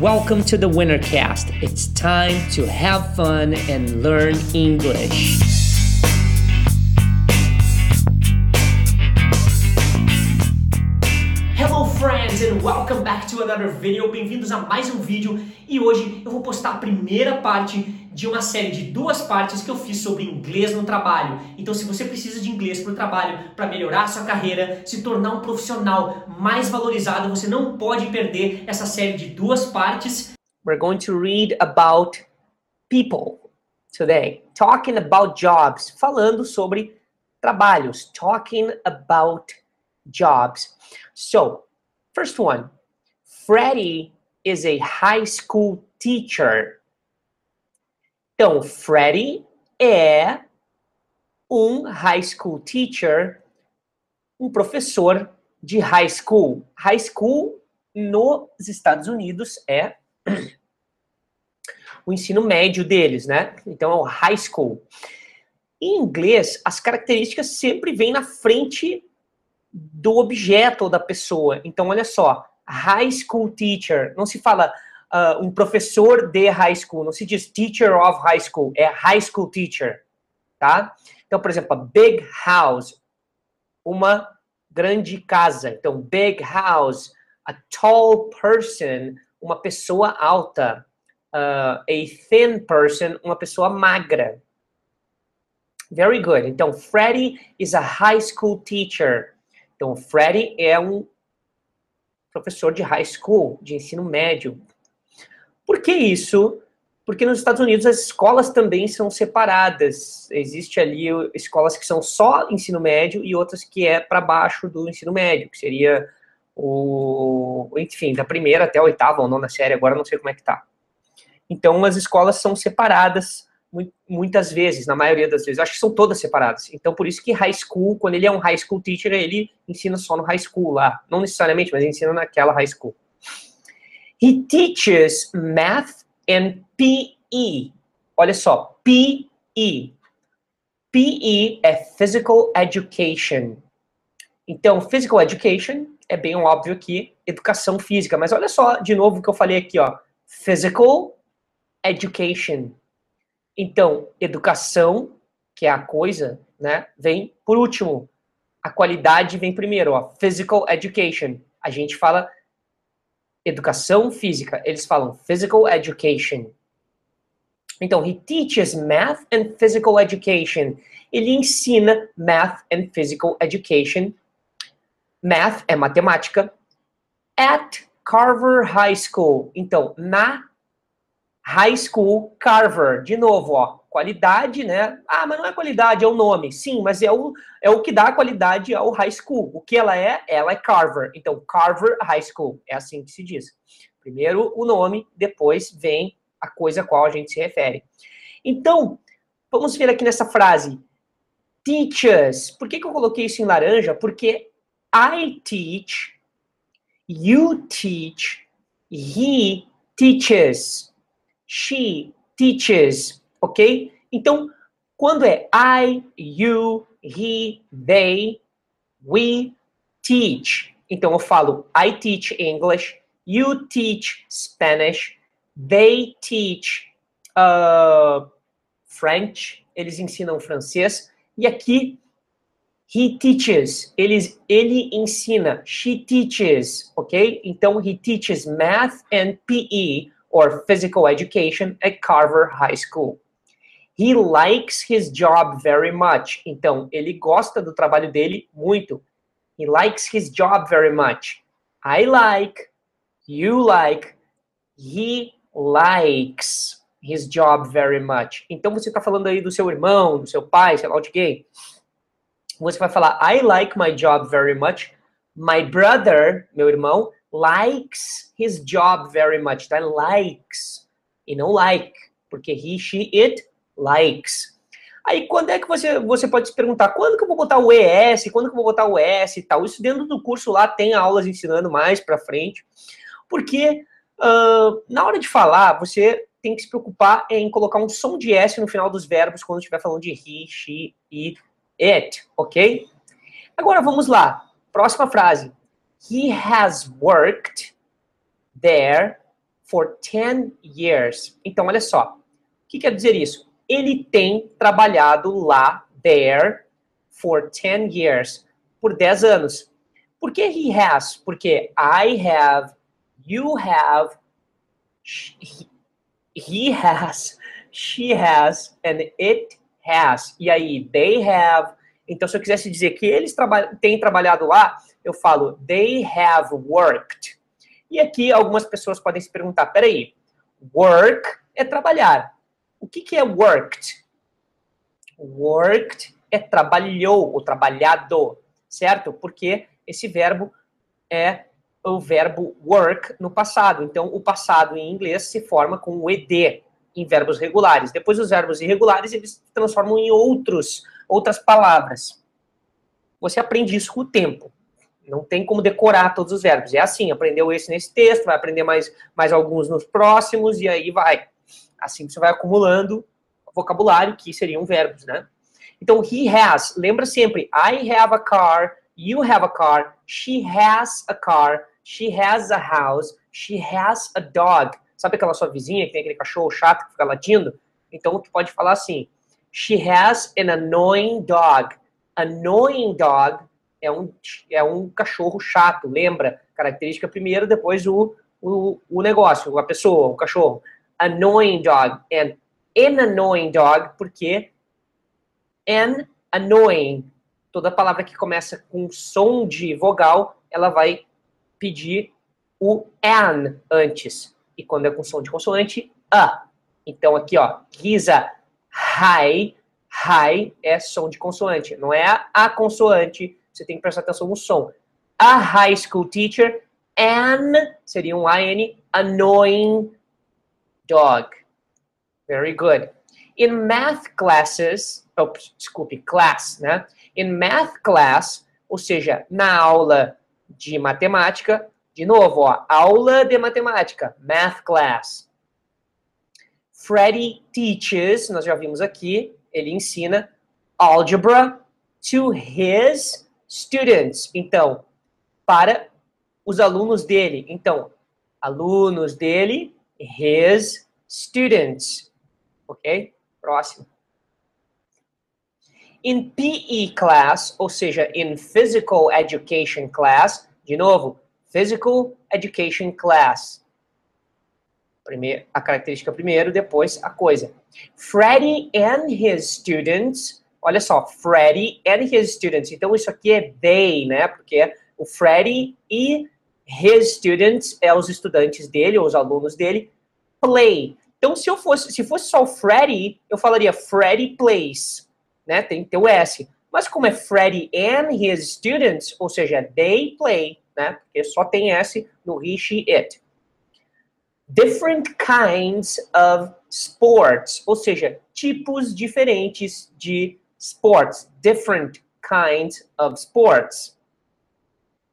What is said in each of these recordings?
Welcome to the Wintercast. It's time to have fun and learn English. Hello friends and welcome back to another video. Bem-vindos a mais um vídeo e hoje eu vou postar a primeira parte de uma série de duas partes que eu fiz sobre inglês no trabalho. Então, se você precisa de inglês para o trabalho, para melhorar a sua carreira, se tornar um profissional mais valorizado, você não pode perder essa série de duas partes we're going to read about people today, talking about jobs, falando sobre trabalhos, talking about jobs. So, first one, Freddie is a high school teacher. Então, Freddie é um high school teacher, um professor de high school. High school nos Estados Unidos é o ensino médio deles, né? Então é o high school. Em inglês, as características sempre vêm na frente do objeto ou da pessoa. Então, olha só, high school teacher, não se fala uh, um professor de high school, não se diz teacher of high school, é high school teacher, tá? Então, por exemplo, a big house, uma grande casa. Então, big house, a tall person, uma pessoa alta uh, a thin person, uma pessoa magra. Very good. Então, Freddie is a high school teacher. Então, Freddie é um professor de high school, de ensino médio. Por que isso? Porque nos Estados Unidos as escolas também são separadas. Existe ali escolas que são só ensino médio e outras que é para baixo do ensino médio, que seria o, enfim, da primeira até a oitava ou nona série, agora não sei como é que tá. Então, as escolas são separadas muitas vezes, na maioria das vezes. Acho que são todas separadas. Então, por isso que high school, quando ele é um high school teacher, ele ensina só no high school lá. Não necessariamente, mas ensina naquela high school. He teaches math and PE. Olha só, PE. PE é Physical Education. Então, Physical Education é bem óbvio que educação física. Mas olha só, de novo, o que eu falei aqui, ó. Physical education. Então, educação, que é a coisa, né, vem por último. A qualidade vem primeiro, ó, physical education. A gente fala educação física, eles falam physical education. Então, he teaches math and physical education. Ele ensina math and physical education. Math é matemática. At Carver High School. Então, na High School Carver. De novo, ó, qualidade, né? Ah, mas não é qualidade, é o nome. Sim, mas é o, é o que dá qualidade ao high school. O que ela é? Ela é Carver. Então, Carver High School. É assim que se diz. Primeiro o nome, depois vem a coisa a qual a gente se refere. Então, vamos ver aqui nessa frase. Teachers. Por que, que eu coloquei isso em laranja? Porque I teach, you teach, he teaches she teaches, ok? Então, quando é I, you, he, they, we teach. Então, eu falo I teach English, you teach Spanish, they teach uh, French, eles ensinam francês, e aqui he teaches, eles, ele ensina, she teaches, ok? Então, he teaches math and PE, or physical education at Carver High School. He likes his job very much. Então, ele gosta do trabalho dele muito. He likes his job very much. I like, you like, he likes his job very much. Então, você está falando aí do seu irmão, do seu pai, sei lá de quem. Você vai falar, I like my job very much. My brother, meu irmão, likes his job very much, tá? Likes e não like, porque he, she, it likes. Aí quando é que você, você pode se perguntar, quando que eu vou botar o ES, quando que eu vou botar o S e tal? Isso dentro do curso lá tem aulas ensinando mais para frente, porque uh, na hora de falar, você tem que se preocupar em colocar um som de S no final dos verbos quando estiver falando de he, she, it, it, ok? Agora vamos lá, próxima frase. He has worked there for 10 years. Então, olha só. O que quer dizer isso? Ele tem trabalhado lá, there, for 10 years. Por 10 anos. Por que he has? Porque I have, you have, he, has, she has, and it has. E aí, they have. Então, se eu quisesse dizer que eles traba têm trabalhado lá, eu falo they have worked. E aqui algumas pessoas podem se perguntar, peraí, work é trabalhar. O que, que é worked? Worked é trabalhou ou trabalhado, certo? Porque esse verbo é o verbo work no passado. Então, o passado em inglês se forma com o ed em verbos regulares. Depois, os verbos irregulares eles se transformam em outros, outras palavras. Você aprende isso com o tempo. Não tem como decorar todos os verbos. É assim, aprendeu esse nesse texto, vai aprender mais, mais alguns nos próximos, e aí vai. Assim você vai acumulando vocabulário, que seriam verbos, né? Então, he has, lembra sempre, I have a car, you have a car, she has a car, she has a house, she has a dog. Sabe aquela sua vizinha que tem aquele cachorro chato que fica latindo? Então, tu pode falar assim, she has an annoying dog. Annoying dog é um, é um cachorro chato, lembra? Característica primeiro, depois o, o, o negócio, a pessoa, o cachorro. Annoying dog. And an annoying dog, porque an annoying, toda palavra que começa com som de vogal, ela vai pedir o an antes. E quando é com som de consoante, a. Então aqui, ó, he's a high, high é som de consoante, não é a consoante, você tem que prestar atenção no som. A high school teacher, an, seria um AN, annoying dog. Very good. In math classes, oh, desculpe, class, né? In math class, ou seja, na aula de matemática, de novo, ó, aula de matemática, math class. Freddy teaches, nós já vimos aqui, ele ensina algebra to his students. Então, para os alunos dele. Então, alunos dele, his students. Ok? Próximo. In PE class, ou seja, in physical education class, de novo, physical education class. Primeiro, a característica primeiro, depois a coisa. Freddie and his students olha só, Freddy and his students. Então, isso aqui é they, né? Porque o Freddy e his students é os estudantes dele, ou os alunos dele, play. Então, se eu fosse, se fosse só o Freddy, eu falaria Freddy plays, né? Tem que ter o S. Mas como é Freddy and his students, ou seja, they play, né? Porque só tem S no he, she, it. Different kinds of sports, ou seja, tipos diferentes de sports, different kinds of sports.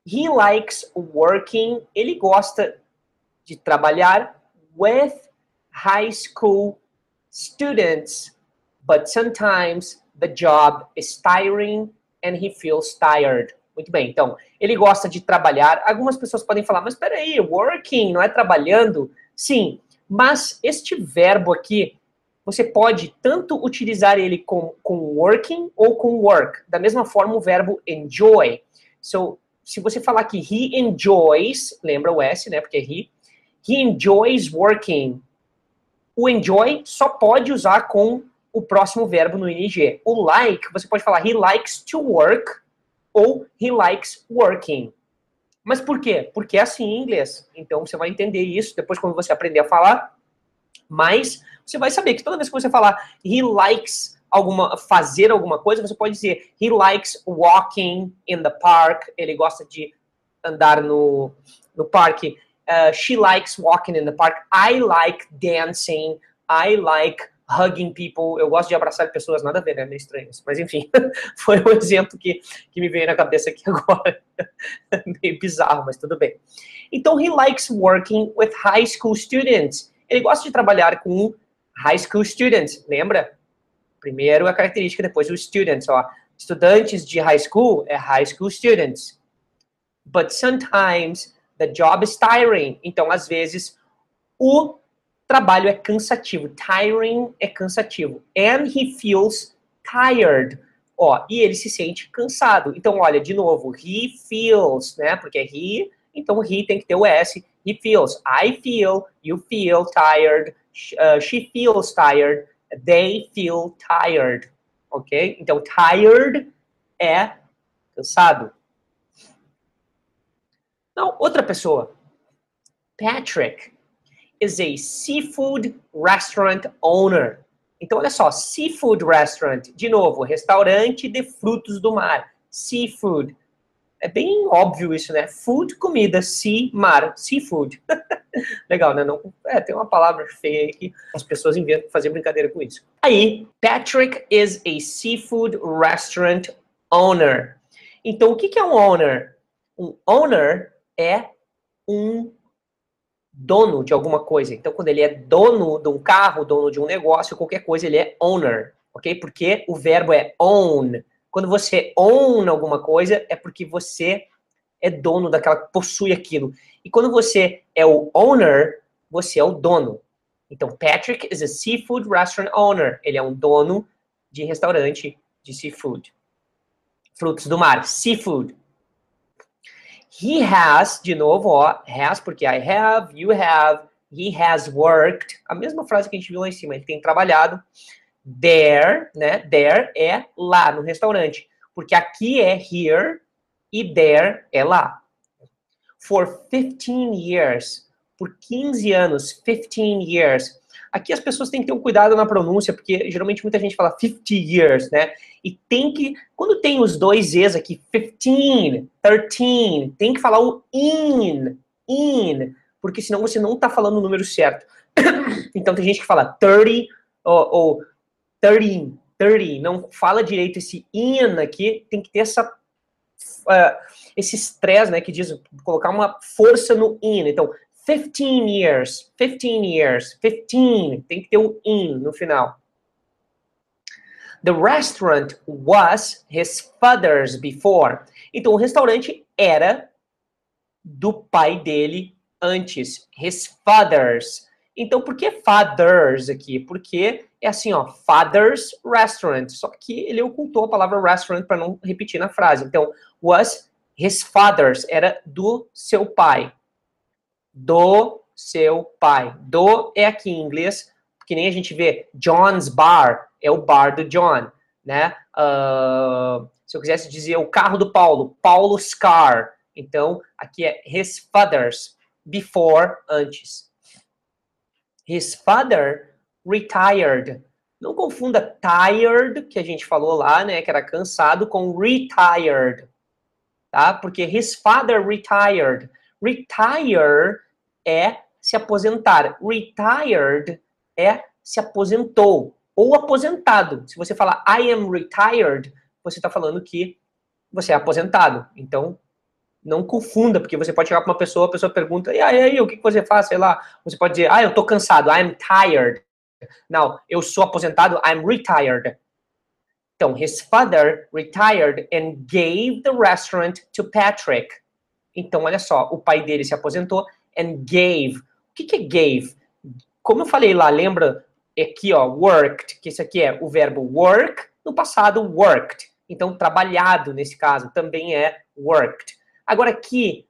He likes working, ele gosta de trabalhar with high school students, but sometimes the job is tiring and he feels tired. Muito bem, então, ele gosta de trabalhar. Algumas pessoas podem falar, mas peraí, working não é trabalhando? Sim, mas este verbo aqui, você pode tanto utilizar ele com, com working ou com work. Da mesma forma, o verbo enjoy. So, se você falar que he enjoys, lembra o S, né? Porque é he. He enjoys working. O enjoy só pode usar com o próximo verbo no ing. O like, você pode falar he likes to work ou he likes working. Mas por quê? Porque é assim em inglês. Então você vai entender isso depois quando você aprender a falar. Mas você vai saber que toda vez que você falar he likes alguma fazer alguma coisa, você pode dizer he likes walking in the park, ele gosta de andar no, no parque. Uh, she likes walking in the park. I like dancing. I like hugging people. Eu gosto de abraçar pessoas, nada a ver, né? Meio estranhos. Mas enfim, foi um exemplo que, que me veio na cabeça aqui agora. Meio bizarro, mas tudo bem. Então, he likes working with high school students. Ele gosta de trabalhar com high school students, lembra? Primeiro a característica, depois o students, ó. Estudantes de high school é high school students. But sometimes the job is tiring. Então, às vezes, o trabalho é cansativo. Tiring é cansativo. And he feels tired. Ó, e ele se sente cansado. Então, olha, de novo, he feels, né? Porque é he, então he tem que ter o S. He feels. I feel, you feel tired, uh, she feels tired, they feel tired. Ok? Então, tired é cansado. Não, outra pessoa. Patrick is a seafood restaurant owner. Então, olha só, seafood restaurant, de novo, restaurante de frutos do mar. Seafood. É bem óbvio isso, né? Food, comida, sea, mar, seafood. Legal, né? Não, é, tem uma palavra feia aí que as pessoas inventam fazer brincadeira com isso. Aí, Patrick is a seafood restaurant owner. Então, o que é um owner? Um owner é um dono de alguma coisa. Então, quando ele é dono de um carro, dono de um negócio, qualquer coisa, ele é owner, ok? Porque o verbo é own. Quando você own alguma coisa, é porque você é dono daquela, possui aquilo. E quando você é o owner, você é o dono. Então, Patrick is a seafood restaurant owner. Ele é um dono de restaurante de seafood. Frutos do mar, seafood. He has, de novo, ó, has, porque I have, you have, he has worked. A mesma frase que a gente viu lá em cima, ele tem trabalhado. There, né? There é lá no restaurante. Porque aqui é here e there é lá. For 15 years. Por 15 anos, 15 years. Aqui as pessoas têm que ter um cuidado na pronúncia, porque geralmente muita gente fala 50 years, né? E tem que, quando tem os dois E's aqui, 15, 13, tem que falar o in, in, porque senão você não tá falando o número certo. então tem gente que fala 30 ou, ou 13, 30, não fala direito esse in aqui, tem que ter essa uh, esse estresse, né, que diz colocar uma força no in. Então, 15 years, 15 years, 15, tem que ter o in no final. The restaurant was his father's before. Então, o restaurante era do pai dele antes. His father's. Então, por que fathers aqui? Porque é assim, ó, father's restaurant. Só que ele ocultou a palavra restaurant para não repetir na frase. Então, was his father's. Era do seu pai do seu pai. Do é aqui em inglês, que nem a gente vê John's Bar, é o bar do John, né? Uh, se eu quisesse dizer o carro do Paulo, Paulo's car. Então, aqui é his father's, before, antes. His father retired. Não confunda tired, que a gente falou lá, né, que era cansado, com retired, tá? Porque his father retired. Retire é se aposentar. Retired é se aposentou ou aposentado. Se você falar I am retired, você está falando que você é aposentado. Então, não confunda, porque você pode chegar para uma pessoa, a pessoa pergunta, e aí, o que você faz? Sei lá. Você pode dizer, ah, eu tô cansado, I'm tired. Não, eu sou aposentado, I'm retired. Então, his father retired and gave the restaurant to Patrick. Então, olha só, o pai dele se aposentou and gave. O que, que é gave? Como eu falei lá, lembra aqui, ó, worked, que isso aqui é o verbo work, no passado worked. Então, trabalhado, nesse caso, também é worked. Agora aqui,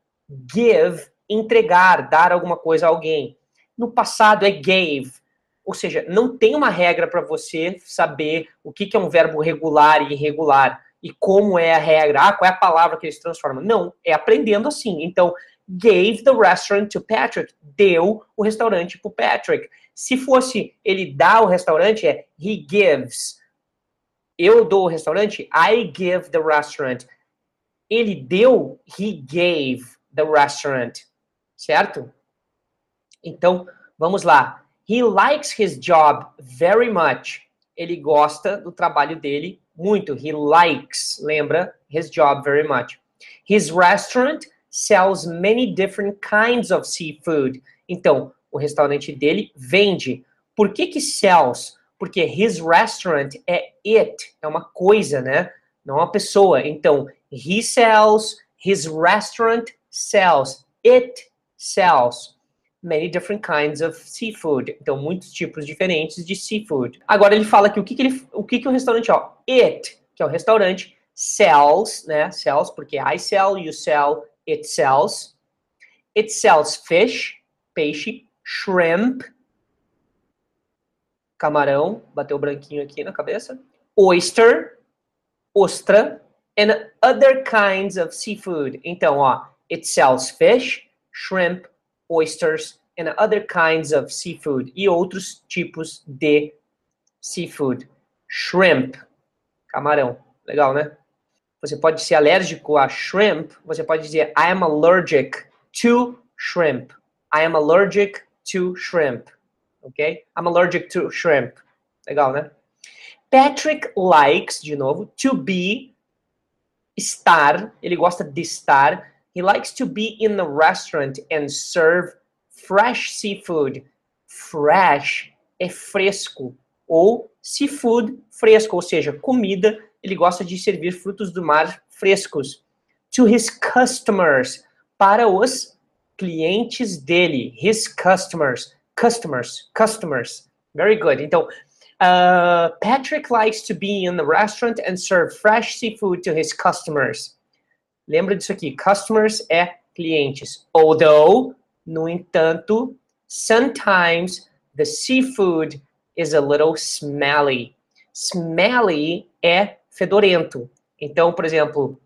give, entregar, dar alguma coisa a alguém. No passado é gave. Ou seja, não tem uma regra para você saber o que, que é um verbo regular e irregular e como é a regra, ah, qual é a palavra que eles transformam. Não, é aprendendo assim. Então, gave the restaurant to Patrick. Deu o restaurante para Patrick. Se fosse ele dá o restaurante, é he gives. Eu dou o restaurante, I give the restaurant. Ele deu, he gave the restaurant. Certo? Então, vamos lá. He likes his job very much. Ele gosta do trabalho dele muito. He likes, lembra? His job very much. His restaurant sells many different kinds of seafood. Então, o restaurante dele vende. Por que que sells? Porque his restaurant é it, é uma coisa, né? Não é uma pessoa. Então, he sells, his restaurant sells, it sells. many different kinds of seafood. Então, muitos tipos diferentes de seafood. Agora ele fala que o que, que, ele, o, que, que o restaurante, ó, it, que é o restaurante, sells, né? Sells, porque I sell, you sell, it sells. It sells fish, peixe, shrimp, camarão, bateu branquinho aqui na cabeça, oyster, ostra, and other kinds of seafood. Então, ó, it sells fish, shrimp, oysters, and other kinds of seafood. E outros tipos de seafood. Shrimp, camarão. Legal, né? Você pode ser alérgico a shrimp. Você pode dizer I am allergic to shrimp. I am allergic to shrimp. Ok? I'm allergic to shrimp. Legal, né? Patrick likes, de novo, to be, estar. Ele gosta de estar He likes to be in the restaurant and serve fresh seafood. Fresh é fresco. Ou seafood, fresco, ou seja, comida. Ele gosta de servir frutos do mar frescos. To his customers, para os clientes dele. His customers. Customers, customers. Very good. Então, uh, Patrick likes to be in the restaurant and serve fresh seafood to his customers. Lembra disso aqui, customers é clientes. Although, no entanto, sometimes the seafood is a little smelly. Smelly é fedorento. Então, por exemplo,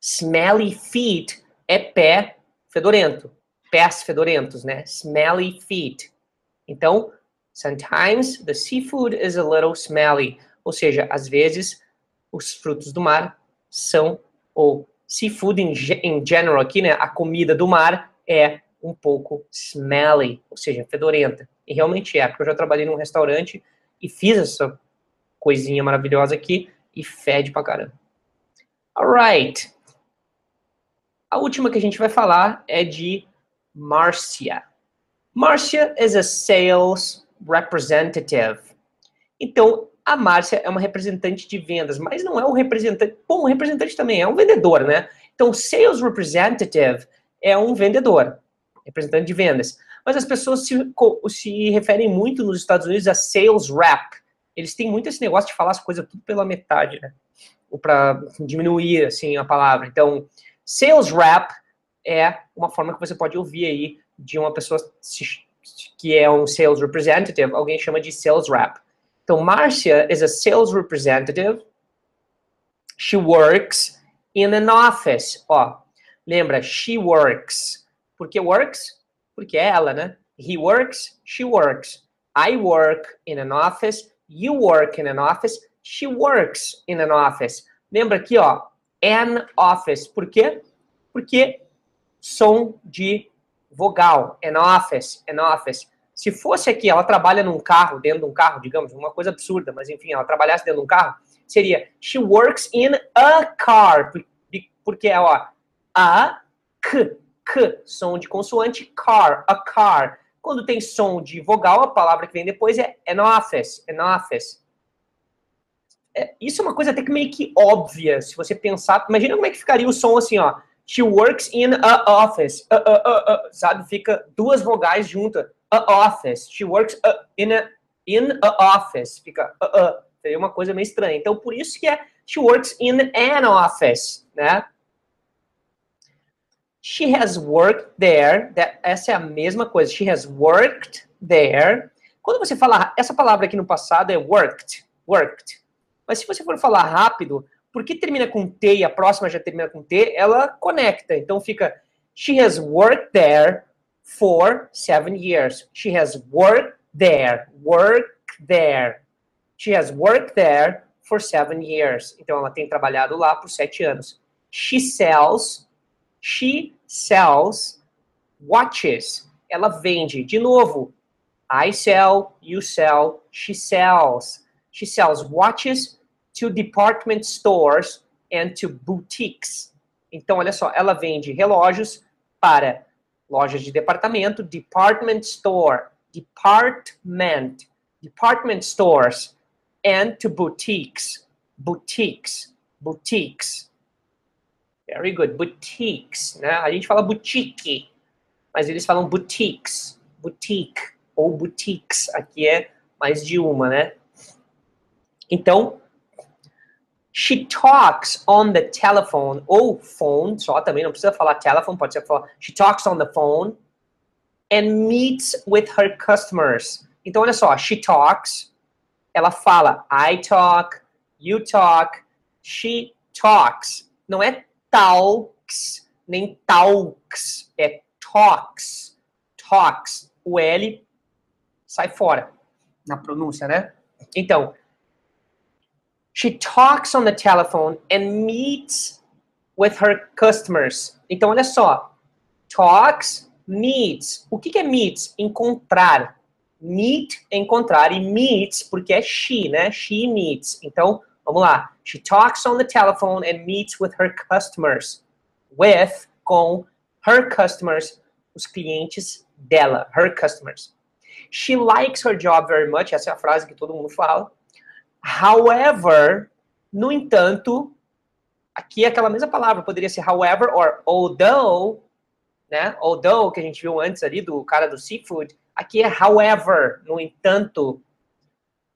smelly feet é pé fedorento. Pés fedorentos, né? Smelly feet. Então, sometimes the seafood is a little smelly. Ou seja, às vezes os frutos do mar são ou seafood in, in general aqui, né, a comida do mar é um pouco smelly, ou seja, fedorenta. E realmente é, porque eu já trabalhei num restaurante e fiz essa coisinha maravilhosa aqui e fede pra caramba. Alright. A última que a gente vai falar é de Marcia. Marcia is a sales representative. Então, a Márcia é uma representante de vendas, mas não é um representante. Bom, um representante também é um vendedor, né? Então, sales representative é um vendedor, representante de vendas. Mas as pessoas se, se referem muito nos Estados Unidos a sales rep. Eles têm muito esse negócio de falar as coisas tudo pela metade, né? Ou para diminuir, assim, a palavra. Então, sales rep é uma forma que você pode ouvir aí de uma pessoa que é um sales representative, alguém chama de sales rep. So Marcia is a sales representative. She works in an office. Ó, lembra, she works. Por que works? Porque é ela, né? He works, she works. I work in an office. You work in an office. She works in an office. Lembra aqui, ó, an office. Por quê? Porque som de vogal. An office. Se fosse aqui, ela trabalha num carro, dentro de um carro, digamos, uma coisa absurda, mas enfim, ela trabalhasse dentro de um carro, seria she works in a car, porque é, ó, a, k, k, som de consoante, car, a car. Quando tem som de vogal, a palavra que vem depois é an office. É, isso é uma coisa até que meio que óbvia, se você pensar. Imagina como é que ficaria o som assim, ó. She works in a office. Uh, uh, uh, sabe? Fica duas vogais juntas a office. She works in a in a office. Fica uma coisa meio estranha. Então, por isso que é she works in an office, né? She has worked there. That, essa é a mesma coisa. She has worked there. Quando você fala essa palavra aqui no passado é worked, worked. Mas se você for falar rápido, porque termina com T e a próxima já termina com T, ela conecta. Então fica She has worked there for seven years. She has worked there, worked there. She has worked there for seven years. Então, ela tem trabalhado lá por sete anos. She sells, she sells watches. Ela vende. De novo, I sell, you sell, she sells. She sells watches to department stores and to boutiques. Então, olha só, ela vende relógios para lojas de departamento, department store, department, department stores, and to boutiques, boutiques, boutiques. Very good, boutiques, né? A gente fala boutique, mas eles falam boutiques, boutique ou boutiques. Aqui é mais de uma, né? Então, she talks on the telephone ou phone, só também não precisa falar telephone, pode ser falar she talks on the phone and meets with her customers. Então, olha só, she talks, ela fala I talk, you talk, she talks. Não é talks, nem talks, é talks. Talks. O L sai fora na pronúncia, né? Então, she talks on the telephone and meets with her customers. Então, olha só. Talks, meets. O que, é meets? Encontrar. Meet, encontrar. E meets, porque é she, né? She meets. Então, vamos lá. She talks on the telephone and meets with her customers. With, com her customers, os clientes dela, her customers. She likes her job very much, essa é a frase que todo mundo fala. However, no entanto, aqui é aquela mesma palavra, poderia ser however or although, né? Although, que a gente viu antes ali do cara do seafood, aqui é however, no entanto.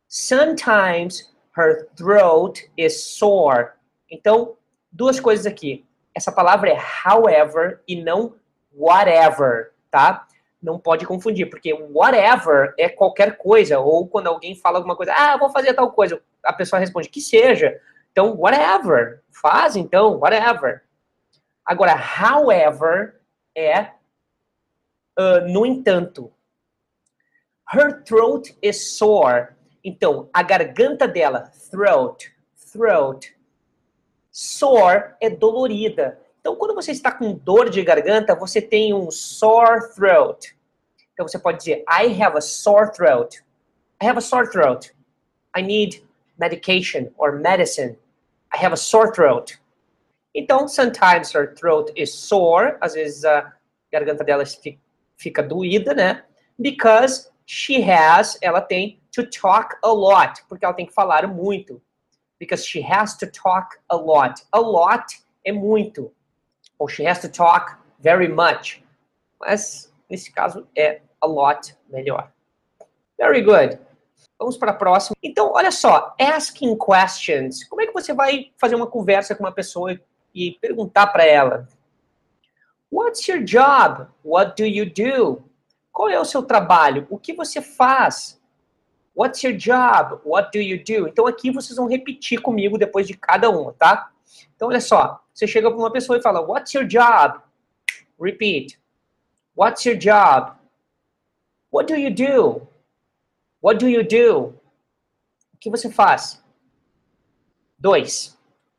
Sometimes her throat is sore. Então, duas coisas aqui. Essa palavra é however e não whatever, tá? Não pode confundir, porque whatever é qualquer coisa, ou quando alguém fala alguma coisa, ah, vou fazer tal coisa, a pessoa responde que seja. Então, whatever, faz então, whatever. Agora, however é uh, no entanto. Her throat is sore. Então, a garganta dela, throat, throat. Sore é dolorida. Então, quando você está com dor de garganta, você tem um sore throat. Então, você pode dizer, I have a sore throat. I have a sore throat. I need medication or medicine. I have a sore throat. Então, sometimes her throat is sore. Às vezes a garganta dela fica doída, né? Because she has, ela tem to talk a lot. Porque ela tem que falar muito. Because she has to talk a lot. A lot é muito ou she has to talk very much. Mas, nesse caso, é a lot melhor. Very good. Vamos para a próxima. Então, olha só, asking questions. Como é que você vai fazer uma conversa com uma pessoa e perguntar para ela? What's your job? What do you do? Qual é o seu trabalho? O que você faz? What's your job? What do you do? Então aqui vocês vão repetir comigo depois de cada uma, tá? Então olha só, você chega para uma pessoa e fala, What's your job? Repeat. What's your job? What do you do? What do you do? O que você faz? Dois.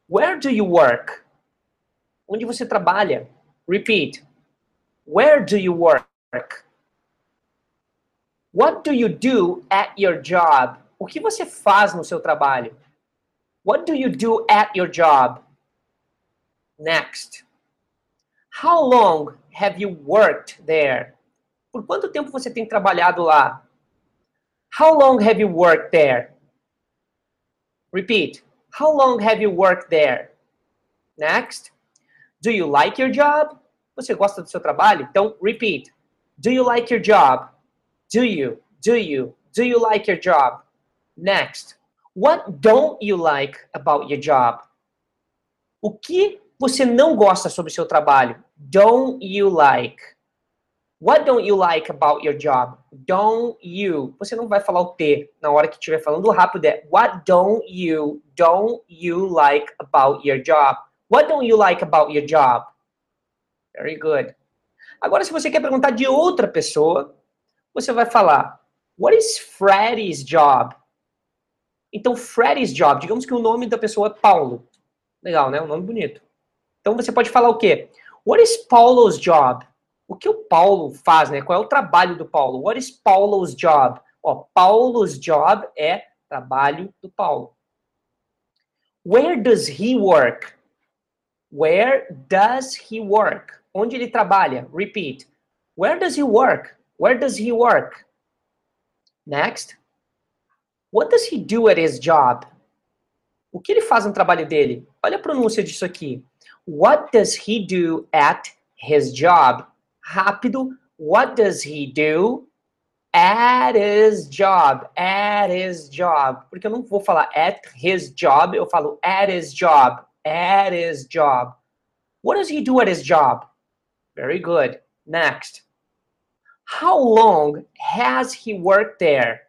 Where do you work? Onde você trabalha? Repeat. Where do you work? What do you do at your job? O que você faz no seu trabalho? What do you do at your job? Next. How long have you worked there? Por quanto tempo você tem trabalhado lá? How long have you worked there? Repeat. How long have you worked there? Next. Do you like your job? Você gosta do seu trabalho? Então, repeat. Do you like your job? Do you? Do you? Do you like your job? Next. What don't you like about your job? O que você não gosta sobre o seu trabalho? Don't you like? What don't you like about your job? Don't you. Você não vai falar o T na hora que estiver falando rápido. É What don't you, don't you like about your job? What don't you like about your job? Very good. Agora, se você quer perguntar de outra pessoa, você vai falar What is Freddy's job? Então, Freddy's job, digamos que o nome da pessoa é Paulo. Legal, né? Um nome bonito. Então você pode falar o quê? What is Paulo's job? O que o Paulo faz, né? Qual é o trabalho do Paulo? What is Paulo's job? Ó, Paulo's job é trabalho do Paulo. Where does he work? Where does he work? Onde ele trabalha? Repeat. Where does he work? Where does he work? Next. What does he do at his job? O que ele faz no trabalho dele? Olha a pronúncia disso aqui. What does he do at his job? Rápido, What does he do? At his job. At his job. Porque eu não vou falar at his job, eu falo at his job. At his job. What does he do at his job? Very good. Next. How long has he worked there?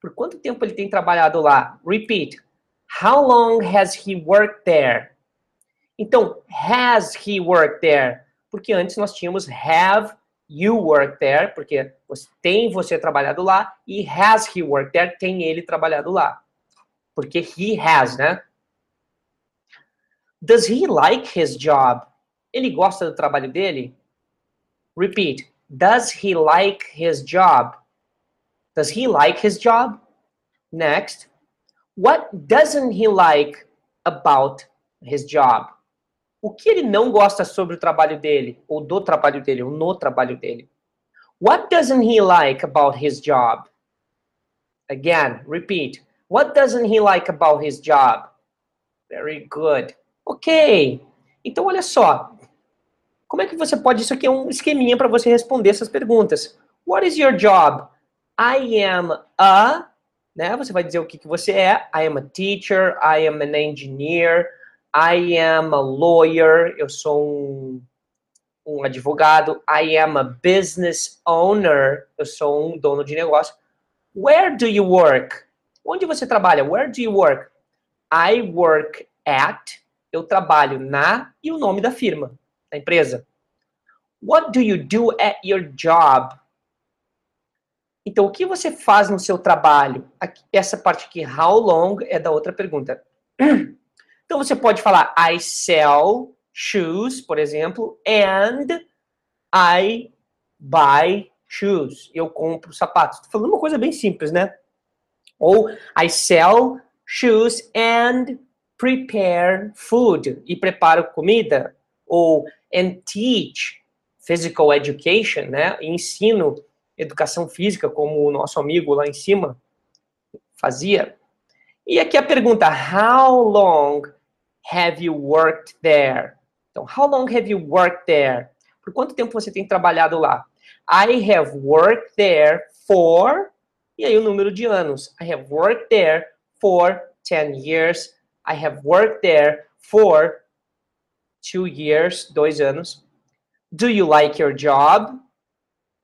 Por quanto tempo ele tem trabalhado lá? Repeat. How long has he worked there? Então, has he worked there? Porque antes nós tínhamos have you worked there, porque tem você trabalhado lá, e has he worked there, tem ele trabalhado lá. Porque he has, né? Does he like his job? Ele gosta do trabalho dele? Repeat. Does he like his job? Does he like his job? Next. What doesn't he like about his job? O que ele não gosta sobre o trabalho dele, ou do trabalho dele, ou no trabalho dele? What doesn't he like about his job? Again, repeat. What doesn't he like about his job? Very good. Ok. Então, olha só. Como é que você pode... Isso aqui é um esqueminha para você responder essas perguntas. What is your job? I am a... Né? Você vai dizer o que, que você é. I am a teacher. I am an engineer. I am a lawyer. Eu sou um, um advogado. I am a business owner. Eu sou um dono de negócio. Where do you work? Onde você trabalha? Where do you work? I work at. Eu trabalho na e o nome da firma, da empresa. What do you do at your job? Então, o que você faz no seu trabalho? Essa parte aqui, how long, é da outra pergunta. Então você pode falar I sell shoes, por exemplo, and I buy shoes. Eu compro sapatos. Estou falando uma coisa bem simples, né? Ou I sell shoes and prepare food. E preparo comida. Ou and teach physical education, né? E ensino educação física, como o nosso amigo lá em cima fazia. E aqui a pergunta: How long have you worked there? Então, how long have you worked there? Por quanto tempo você tem trabalhado lá? I have worked there for, e aí o número de anos. I have worked there for 10 years. I have worked there for two years, dois anos. Do you like your job?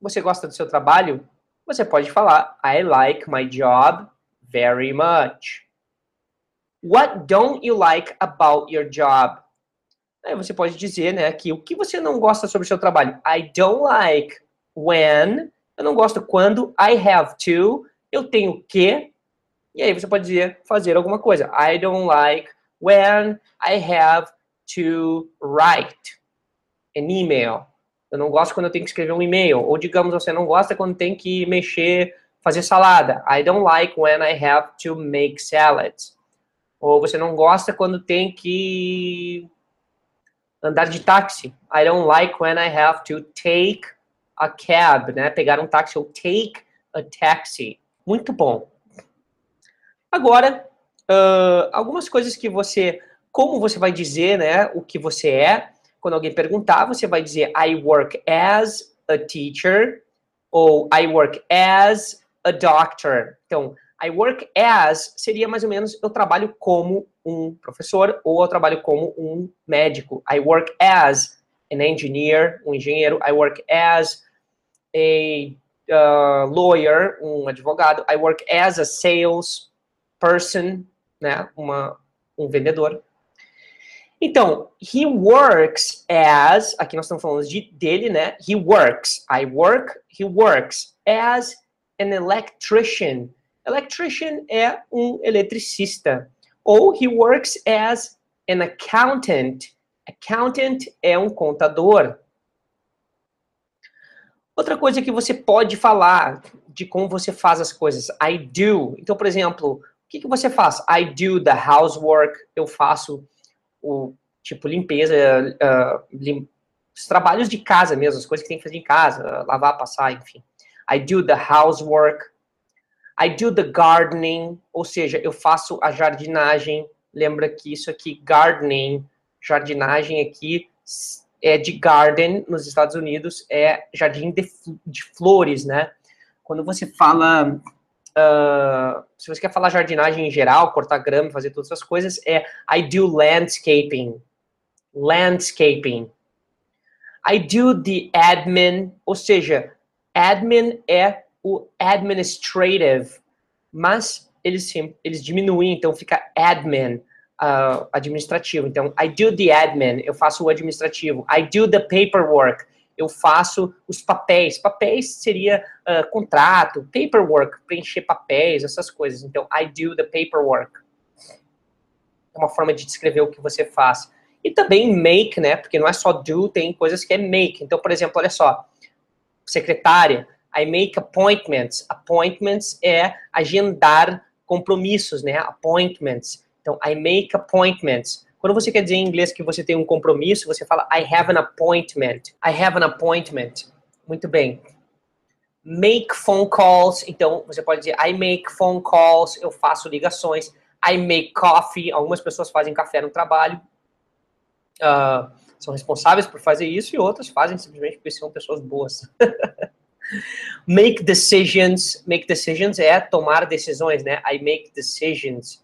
Você gosta do seu trabalho? Você pode falar, I like my job very much. What don't you like about your job? Aí você pode dizer, né, que o que você não gosta sobre o seu trabalho? I don't like when. Eu não gosto quando. I have to. Eu tenho que. E aí você pode dizer fazer alguma coisa. I don't like when I have to write an email. Eu não gosto quando eu tenho que escrever um e-mail. Ou digamos, você não gosta quando tem que mexer, fazer salada. I don't like when I have to make salads. Ou você não gosta quando tem que andar de táxi. I don't like when I have to take a cab, né? Pegar um táxi ou take a taxi. Muito bom. Agora, uh, algumas coisas que você, como você vai dizer, né? O que você é. Quando alguém perguntar, você vai dizer I work as a teacher ou I work as a doctor. Então, I work as seria mais ou menos eu trabalho como um professor ou eu trabalho como um médico. I work as an engineer, um engenheiro. I work as a uh, lawyer, um advogado. I work as a sales person, né, uma, um vendedor. Então, he works as, aqui nós estamos falando de dele, né? He works. I work, he works as an electrician. Electrician é um eletricista. Ou he works as an accountant. Accountant é um contador. Outra coisa que você pode falar de como você faz as coisas. I do. Então, por exemplo, o que, que você faz? I do the housework. Eu faço o tipo limpeza, uh, lim os trabalhos de casa mesmo, as coisas que tem que fazer em casa, lavar, passar, enfim. I do the housework. I do the gardening, ou seja, eu faço a jardinagem. Lembra que isso aqui, gardening, jardinagem aqui, é de garden nos Estados Unidos, é jardim de, de flores, né? Quando você fala Uh, se você quer falar jardinagem em geral, cortar grama, fazer todas essas coisas, é I do landscaping. Landscaping. I do the admin, ou seja, admin é o administrative, mas eles, eles diminuem, então fica admin, uh, administrativo. Então, I do the admin, eu faço o administrativo. I do the paperwork, eu faço os papéis. Papéis seria uh, contrato, paperwork, preencher papéis, essas coisas. Então, I do the paperwork. É uma forma de descrever o que você faz. E também make, né? Porque não é só do, tem coisas que é make. Então, por exemplo, olha só, secretária, I make appointments. Appointments é agendar compromissos, né? Appointments. Então, I make appointments. Quando você quer dizer em inglês que você tem um compromisso, você fala I have an appointment. I have an appointment. Muito bem. Make phone calls. Então, você pode dizer I make phone calls. Eu faço ligações. I make coffee. Algumas pessoas fazem café no trabalho. Uh, são responsáveis por fazer isso e outras fazem simplesmente porque são pessoas boas. make decisions. Make decisions é tomar decisões, né? I make decisions.